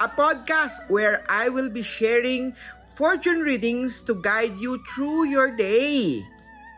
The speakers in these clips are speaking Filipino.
a podcast where I will be sharing fortune readings to guide you through your day.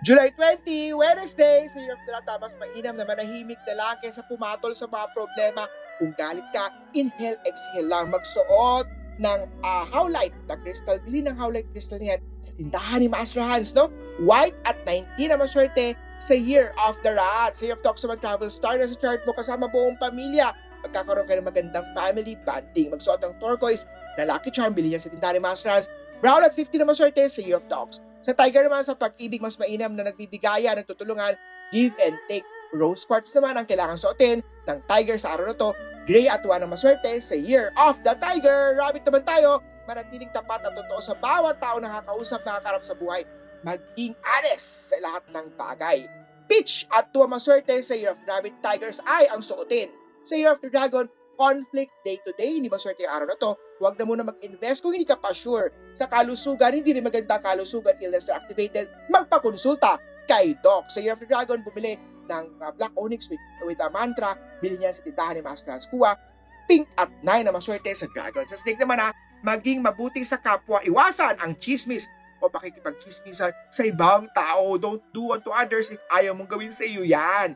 July 20, Wednesday, sa the Rat, mas mainam na manahimik na lang kaysa pumatol sa mga problema. Kung galit ka, inhale, exhale lang. Magsuot ng uh, howlite na crystal. Bili ng howlite crystal niyan sa tindahan ni Master Hans, no? White at 19 na maswerte sa Year of the Rat. Sa Year of Talks Travel Star na sa chart mo kasama buong pamilya. Magkakaroon ka ng magandang family bonding. Magsuot ng turquoise na lucky charm. Bili niyan sa tindahan ni Master Hans. Brown at 50 na maswerte sa Year of Dogs. Sa Tiger naman sa pag-ibig mas mainam na nagbibigaya, nagtutulungan, give and take. Rose quartz naman ang kailangan suotin ng Tiger sa araw na to. Gray at 1 ang maswerte sa Year of the Tiger. Rabbit naman tayo, manatiling tapat at totoo sa bawat tao na nakakausap, nakakarap sa buhay. Maging honest sa lahat ng bagay. Peach at 2 ang maswerte sa Year of Rabbit Tigers ay ang suotin. Sa Year of the Dragon, conflict day-to-day, hindi maswerte yung araw na to, huwag na muna mag-invest kung hindi ka pa sure. Sa kalusugan, hindi rin maganda kalusugan, illness na activated, magpakonsulta kay Doc. Sa Year of the Dragon, bumili ng uh, Black Onyx with, with a mantra, bili niya sa tindahan ni Master Hans Kua, pink at 9 na maswerte sa Dragon. Sa Snake naman ha, maging mabuti sa kapwa, iwasan ang chismis o pakikipag-chismisan sa ibang tao. Don't do unto others if ayaw mong gawin sa iyo yan.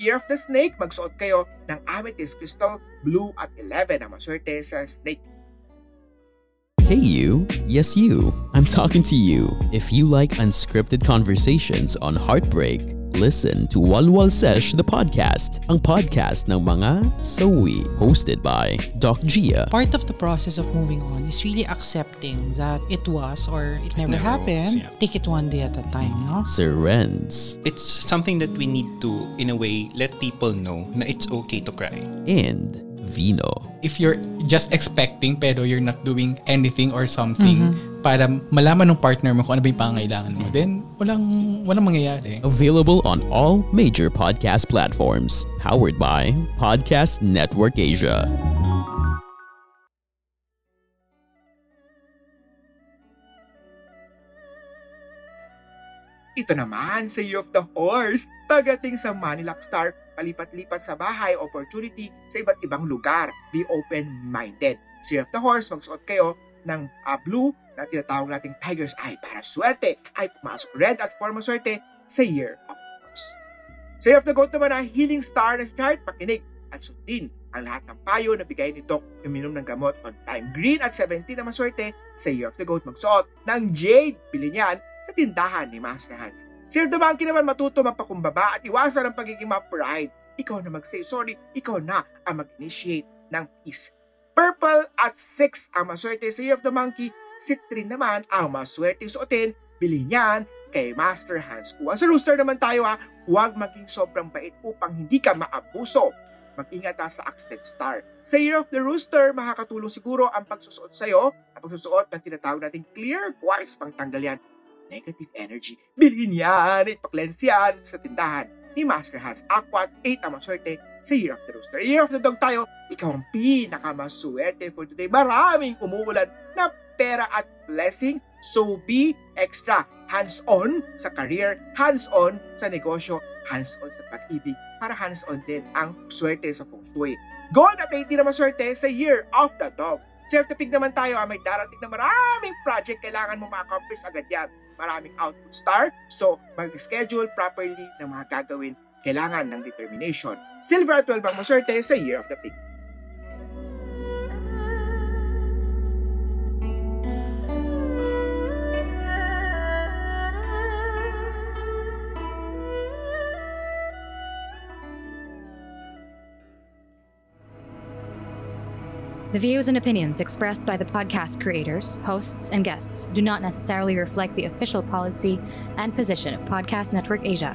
Year of the Snake, magsuot kayo ng amethyst crystal, blue at 11 na maswerte sa Snake. Hey you, yes you, I'm talking to you. If you like unscripted conversations on heartbreak, listen to Walwal Sesh the podcast, ang podcast ng mga sawi, hosted by Doc Gia. Part of the process of moving on is really accepting that it was or it never never happened. was, yeah. Take it one day at a time, no? Sir Renz It's something that we need to, in a way, let people know na it's okay to cry. and Vino. if you're just expecting pero you're not doing anything or something para malaman ng partner mo kung ano ba yung pangangailangan mo, then walang, walang mangyayari. Available on all major podcast platforms. Powered by Podcast Network Asia. Ito naman sa Year of the Horse. Pagdating sa Manilac Star, palipat-lipat sa bahay, opportunity sa iba't ibang lugar. Be open-minded. Sa Year of the Horse, magsuot kayo ng ah, blue na tinatawag nating Tiger's Eye para swerte ay pumasok. Red at 4 maswerte sa Year of Horse. Sa Year of the Goat naman ang Healing Star na chart, pakinig at sundin ang lahat ng payo na bigay ni Doc uminom ng gamot on time. Green at 17 na maswerte sa Year of the Goat magsuot ng Jade. Bili niyan sa tindahan ni Master Hans. Si Year of the Monkey naman matuto magpakumbaba at iwasan ang pagiging ma-pride. Ikaw na mag-say sorry, ikaw na ang mag-initiate ng peace. Purple at 6 ang maswerte sa Year of the Monkey. Citrine naman ang maswerte suotin. Bili niyan kay Master Hans Kua. Sa Rooster naman tayo ha, huwag maging sobrang bait upang hindi ka maabuso. Mag-ingat ha sa accident star. Sa Year of the Rooster, makakatulong siguro ang pagsusuot sa'yo, ang pagsusuot ng tinatawag nating clear quartz pang tanggal yan negative energy. Bilhin yan, ipaklens yan sa tindahan ni Master Hans Aquat 8 ang maswerte sa Year of the Rooster. Year of the Dog tayo, ikaw ang pinakamaswerte for today. Maraming umuulan na pera at blessing. So be extra hands-on sa career, hands-on sa negosyo, hands-on sa pag-ibig, para hands-on din ang swerte sa feng shui. Gold at 80 na maswerte sa Year of the Dog. Sa Year of the Pig naman tayo, ah, may darating na maraming project kailangan mo ma-accomplish agad yan. Maraming output star, so mag-schedule properly ng mga gagawin kailangan ng determination. Silver at 12 ang maswerte sa Year of the Pig. The views and opinions expressed by the podcast creators, hosts, and guests do not necessarily reflect the official policy and position of Podcast Network Asia,